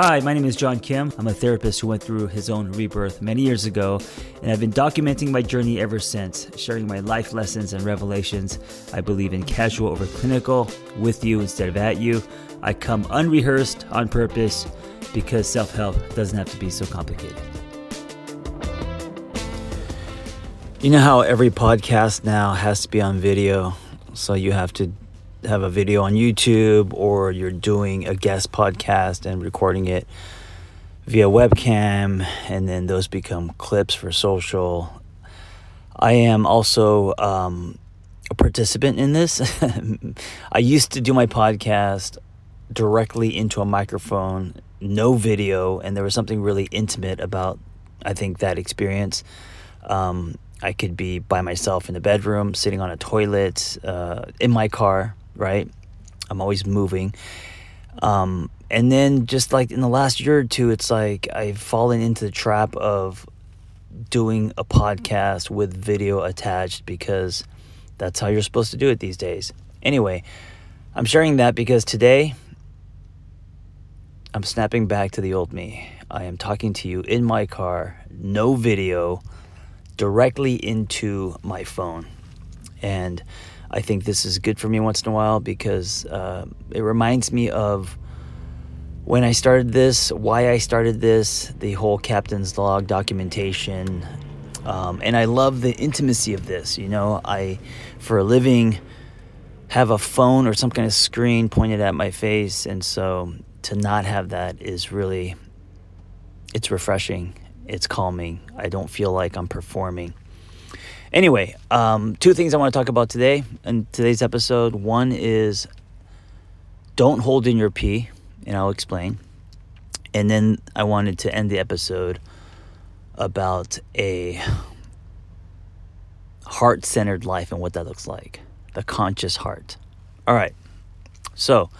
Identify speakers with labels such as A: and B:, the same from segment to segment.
A: Hi, my name is John Kim. I'm a therapist who went through his own rebirth many years ago, and I've been documenting my journey ever since, sharing my life lessons and revelations. I believe in casual over clinical, with you instead of at you. I come unrehearsed on purpose because self help doesn't have to be so complicated. You know how every podcast now has to be on video, so you have to have a video on YouTube or you're doing a guest podcast and recording it via webcam, and then those become clips for social. I am also um, a participant in this. I used to do my podcast directly into a microphone, no video, and there was something really intimate about, I think, that experience. Um, I could be by myself in the bedroom, sitting on a toilet, uh, in my car, right? I'm always moving. Um, and then just like in the last year or two, it's like I've fallen into the trap of doing a podcast with video attached because that's how you're supposed to do it these days. Anyway, I'm sharing that because today I'm snapping back to the old me. I am talking to you in my car, no video, directly into my phone. And I think this is good for me once in a while because uh, it reminds me of when I started this, why I started this, the whole captain's log documentation. Um, and I love the intimacy of this. You know, I, for a living, have a phone or some kind of screen pointed at my face. And so to not have that is really, it's refreshing. It's calming. I don't feel like I'm performing. Anyway, um, two things I want to talk about today in today's episode. One is don't hold in your pee, and I'll explain. And then I wanted to end the episode about a heart centered life and what that looks like the conscious heart. All right. So,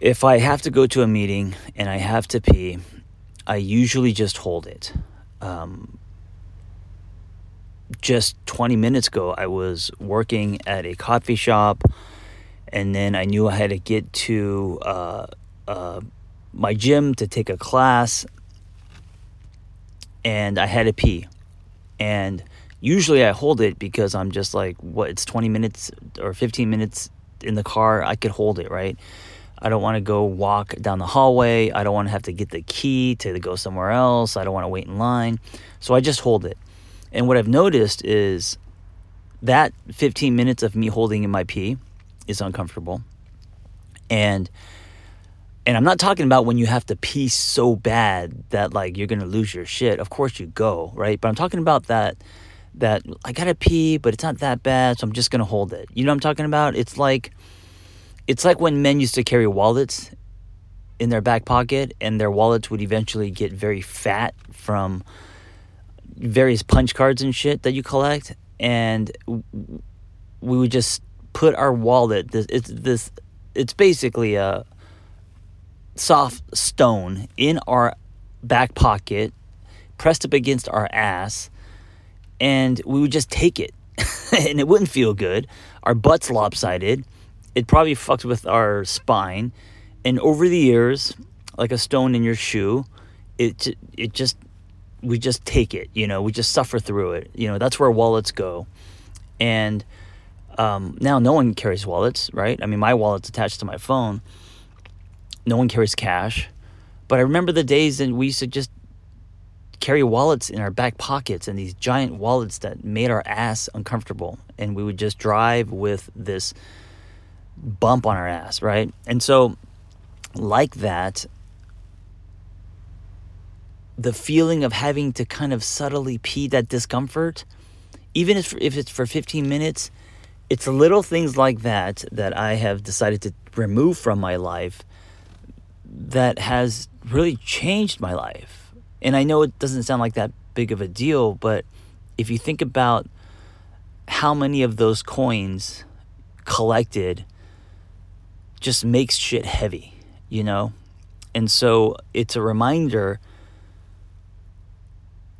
A: if I have to go to a meeting and I have to pee, I usually just hold it. Um, just 20 minutes ago, I was working at a coffee shop, and then I knew I had to get to uh, uh, my gym to take a class, and I had to pee. And usually I hold it because I'm just like, what, it's 20 minutes or 15 minutes in the car, I could hold it, right? I don't want to go walk down the hallway. I don't want to have to get the key to go somewhere else. I don't want to wait in line. So I just hold it. And what I've noticed is that 15 minutes of me holding in my pee is uncomfortable. And and I'm not talking about when you have to pee so bad that like you're going to lose your shit. Of course you go, right? But I'm talking about that that I got to pee, but it's not that bad, so I'm just going to hold it. You know what I'm talking about? It's like it's like when men used to carry wallets in their back pocket and their wallets would eventually get very fat from various punch cards and shit that you collect, and we would just put our wallet. This it's this. It's basically a soft stone in our back pocket, pressed up against our ass, and we would just take it, and it wouldn't feel good. Our butt's lopsided. It probably fucked with our spine, and over the years, like a stone in your shoe, it it just we just take it, you know, we just suffer through it. You know, that's where wallets go. And um, now no one carries wallets, right? I mean, my wallet's attached to my phone. No one carries cash. But I remember the days that we used to just carry wallets in our back pockets and these giant wallets that made our ass uncomfortable. And we would just drive with this bump on our ass, right? And so, like that, the feeling of having to kind of subtly pee that discomfort, even if, if it's for 15 minutes, it's little things like that that I have decided to remove from my life that has really changed my life. And I know it doesn't sound like that big of a deal, but if you think about how many of those coins collected just makes shit heavy, you know? And so it's a reminder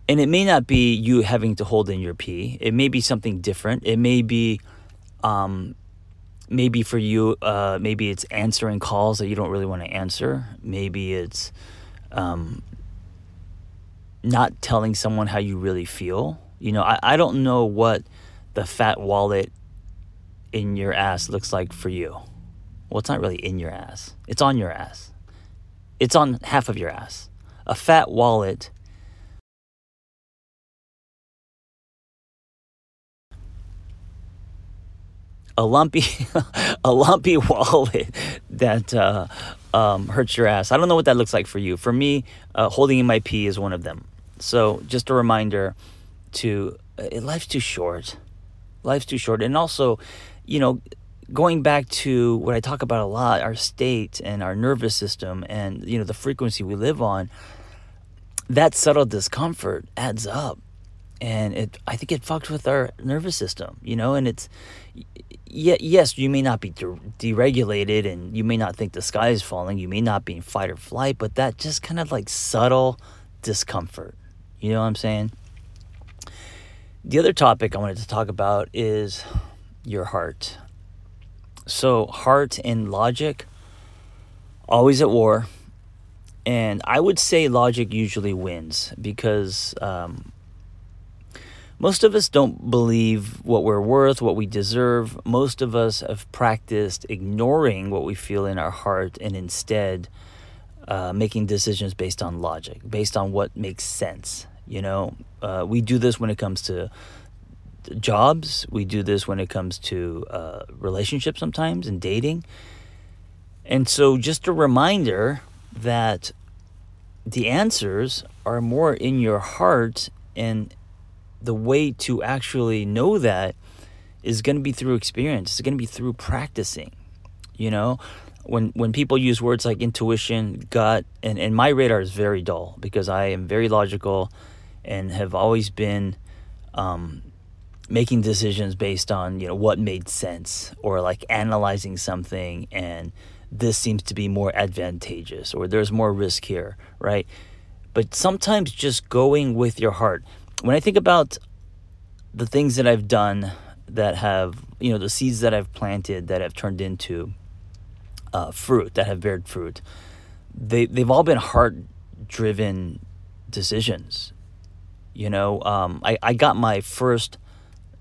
A: and it may not be you having to hold in your pee. It may be something different. It may be um, maybe for you, uh, maybe it's answering calls that you don't really want to answer. Maybe it's um, not telling someone how you really feel. You know, I, I don't know what the fat wallet in your ass looks like for you. Well, it's not really in your ass, it's on your ass. It's on half of your ass. A fat wallet a lumpy a lumpy wallet that uh, um, hurts your ass. I don't know what that looks like for you. For me, uh, holding in my pee is one of them. So just a reminder to uh, life's too short. Life's too short, and also, you know, going back to what I talk about a lot, our state and our nervous system, and you know the frequency we live on. That subtle discomfort adds up and it I think it fucks with our nervous system, you know, and it's yes, you may not be de- deregulated and you may not think the sky is falling, you may not be in fight or flight, but that just kind of like subtle discomfort. You know what I'm saying? The other topic I wanted to talk about is your heart. So, heart and logic always at war. And I would say logic usually wins because um, most of us don't believe what we're worth, what we deserve. Most of us have practiced ignoring what we feel in our heart and instead uh, making decisions based on logic, based on what makes sense. You know, uh, we do this when it comes to jobs, we do this when it comes to uh, relationships sometimes and dating. And so, just a reminder that the answers are more in your heart and the way to actually know that is going to be through experience. It's going to be through practicing. You know, when when people use words like intuition, gut, and, and my radar is very dull because I am very logical and have always been um, making decisions based on, you know, what made sense or like analyzing something and this seems to be more advantageous or there's more risk here, right? But sometimes just going with your heart when I think about the things that I've done that have, you know, the seeds that I've planted that have turned into uh, fruit, that have bared fruit, they, they've all been heart driven decisions. You know, um, I, I got my first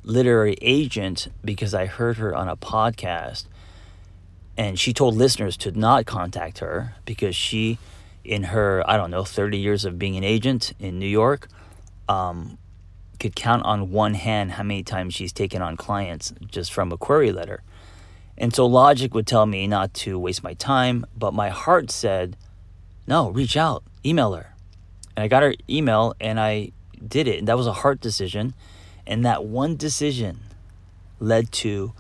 A: literary agent because I heard her on a podcast and she told listeners to not contact her because she, in her, I don't know, 30 years of being an agent in New York, um, could count on one hand how many times she's taken on clients just from a query letter. And so logic would tell me not to waste my time, but my heart said, no, reach out, email her. And I got her email and I did it. And that was a heart decision. And that one decision led to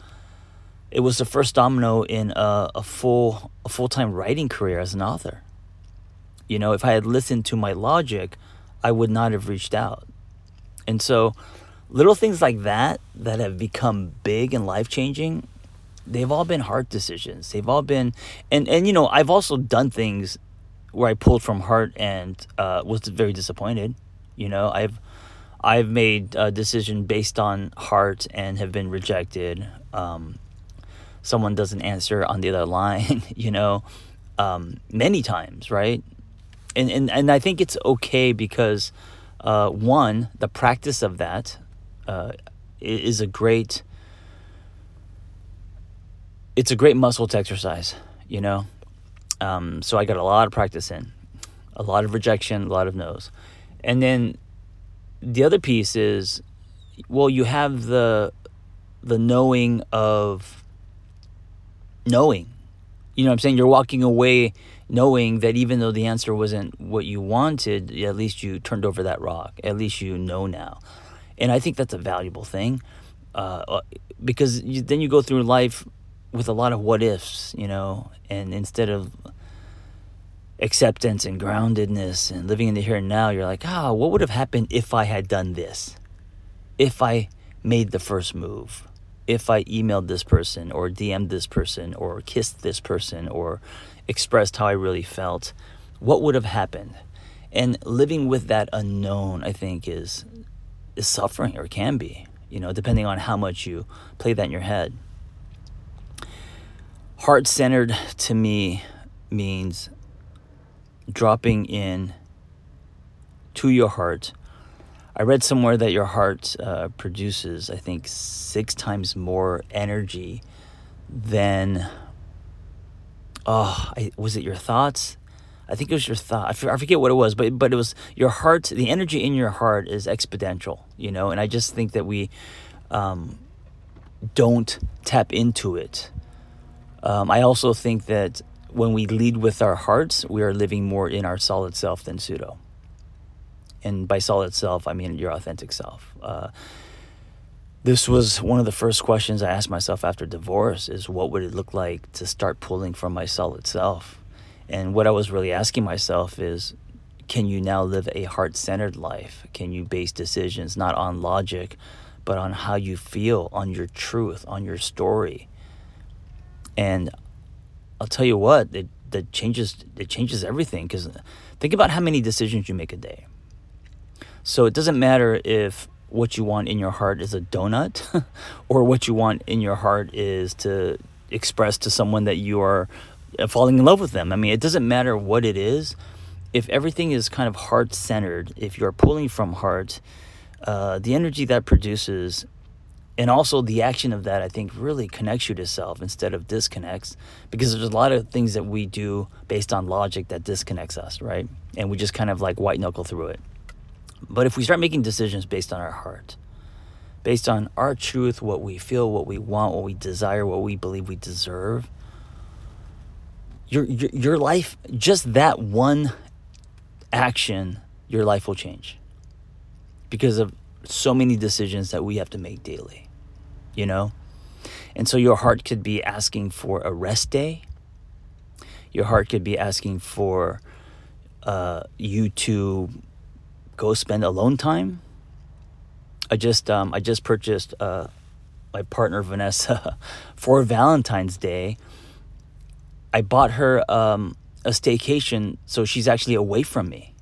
A: it was the first domino in a, a full a full-time writing career as an author. You know, if I had listened to my logic, I would not have reached out. And so, little things like that that have become big and life changing, they've all been hard decisions. They've all been, and and you know, I've also done things where I pulled from heart and uh, was very disappointed. You know, I've I've made a decision based on heart and have been rejected. Um, someone doesn't answer on the other line. You know, um, many times, right? And and, and I think it's okay because uh, one, the practice of that uh, is a great it's a great muscle to exercise, you know. Um, so I got a lot of practice in, a lot of rejection, a lot of no's, and then the other piece is, well, you have the the knowing of knowing. You know what I'm saying? You're walking away knowing that even though the answer wasn't what you wanted, at least you turned over that rock. At least you know now. And I think that's a valuable thing uh, uh, because you, then you go through life with a lot of what ifs, you know, and instead of acceptance and groundedness and living in the here and now, you're like, ah, oh, what would have happened if I had done this? If I made the first move? If I emailed this person or DM'd this person or kissed this person or expressed how I really felt, what would have happened? And living with that unknown, I think, is is suffering or can be, you know, depending on how much you play that in your head. heart centered to me means dropping in to your heart. I read somewhere that your heart uh, produces, I think, six times more energy than. Oh, I, was it your thoughts? I think it was your thought. I forget what it was, but but it was your heart. The energy in your heart is exponential, you know. And I just think that we um, don't tap into it. Um, I also think that when we lead with our hearts, we are living more in our solid self than pseudo. And by solid self, I mean your authentic self. Uh, this was one of the first questions I asked myself after divorce: is what would it look like to start pulling from my solid self? And what I was really asking myself is, can you now live a heart-centered life? Can you base decisions not on logic, but on how you feel, on your truth, on your story? And I'll tell you what, it that changes it changes everything because think about how many decisions you make a day. So it doesn't matter if what you want in your heart is a donut or what you want in your heart is to express to someone that you are uh, falling in love with them. I mean, it doesn't matter what it is. If everything is kind of heart centered, if you're pulling from heart, uh, the energy that produces and also the action of that i think really connects you to self instead of disconnects because there's a lot of things that we do based on logic that disconnects us right and we just kind of like white knuckle through it but if we start making decisions based on our heart based on our truth what we feel what we want what we desire what we believe we deserve your your, your life just that one action your life will change because of so many decisions that we have to make daily you know? And so your heart could be asking for a rest day. Your heart could be asking for uh, you to go spend alone time. I just um, I just purchased uh, my partner Vanessa for Valentine's Day. I bought her um, a staycation, so she's actually away from me.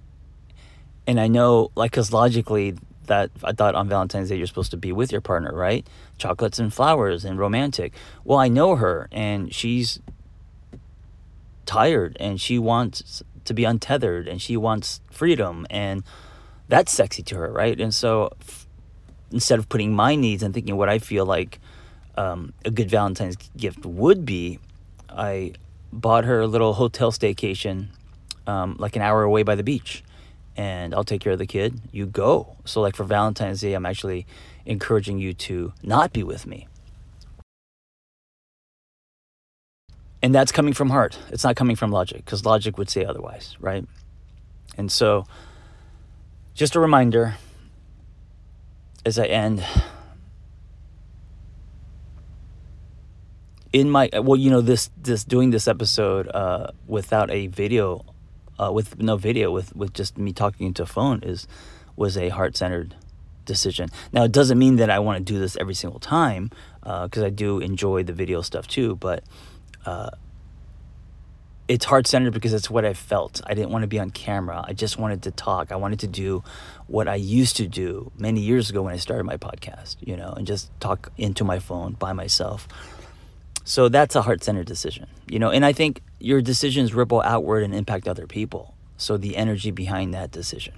A: And I know, like, because logically, that I thought on Valentine's Day you're supposed to be with your partner, right? Chocolates and flowers and romantic. Well, I know her and she's tired and she wants to be untethered and she wants freedom and that's sexy to her, right? And so f- instead of putting my needs and thinking what I feel like um, a good Valentine's gift would be, I bought her a little hotel staycation um, like an hour away by the beach and I'll take care of the kid. You go. So, like for Valentine's Day, I'm actually encouraging you to not be with me. And that's coming from heart. It's not coming from logic because logic would say otherwise, right? And so, just a reminder as I end. In my well, you know this this doing this episode uh, without a video uh, with no video, with with just me talking into a phone, is was a heart centered decision. Now it doesn't mean that I want to do this every single time because uh, I do enjoy the video stuff too, but. Uh, it's heart centered because it's what I felt. I didn't want to be on camera. I just wanted to talk. I wanted to do what I used to do many years ago when I started my podcast, you know, and just talk into my phone by myself. So that's a heart centered decision, you know, and I think your decisions ripple outward and impact other people. So the energy behind that decision.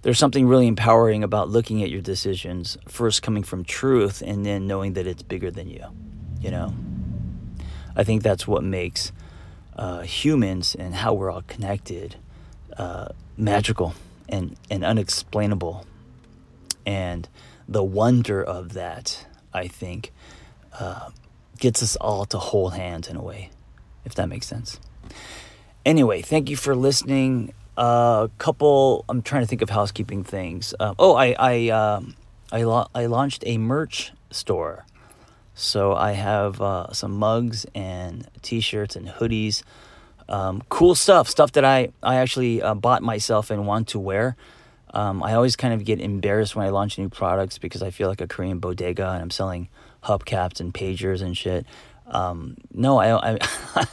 A: There's something really empowering about looking at your decisions, first coming from truth and then knowing that it's bigger than you, you know. I think that's what makes uh, humans and how we're all connected uh, magical and, and unexplainable. And the wonder of that, I think, uh, gets us all to hold hands in a way, if that makes sense. Anyway, thank you for listening. A couple, I'm trying to think of housekeeping things. Uh, oh, I I um, I, I launched a merch store. So I have uh, some mugs and t-shirts and hoodies, um, cool stuff, stuff that I I actually uh, bought myself and want to wear. Um, I always kind of get embarrassed when I launch new products because I feel like a Korean bodega and I'm selling hubcaps and pagers and shit. Um, no, I, I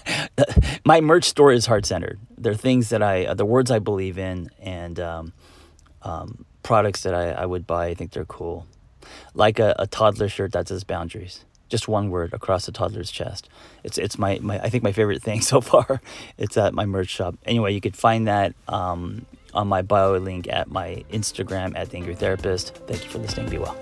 A: my merch store is heart centered. They're things that I, the words I believe in, and um, um, products that I, I would buy. I think they're cool, like a, a toddler shirt that says boundaries. Just one word across the toddler's chest. It's it's my, my I think my favorite thing so far. It's at my merch shop. Anyway, you could find that um, on my bio link at my Instagram at the Angry Therapist. Thank you for listening. Be well.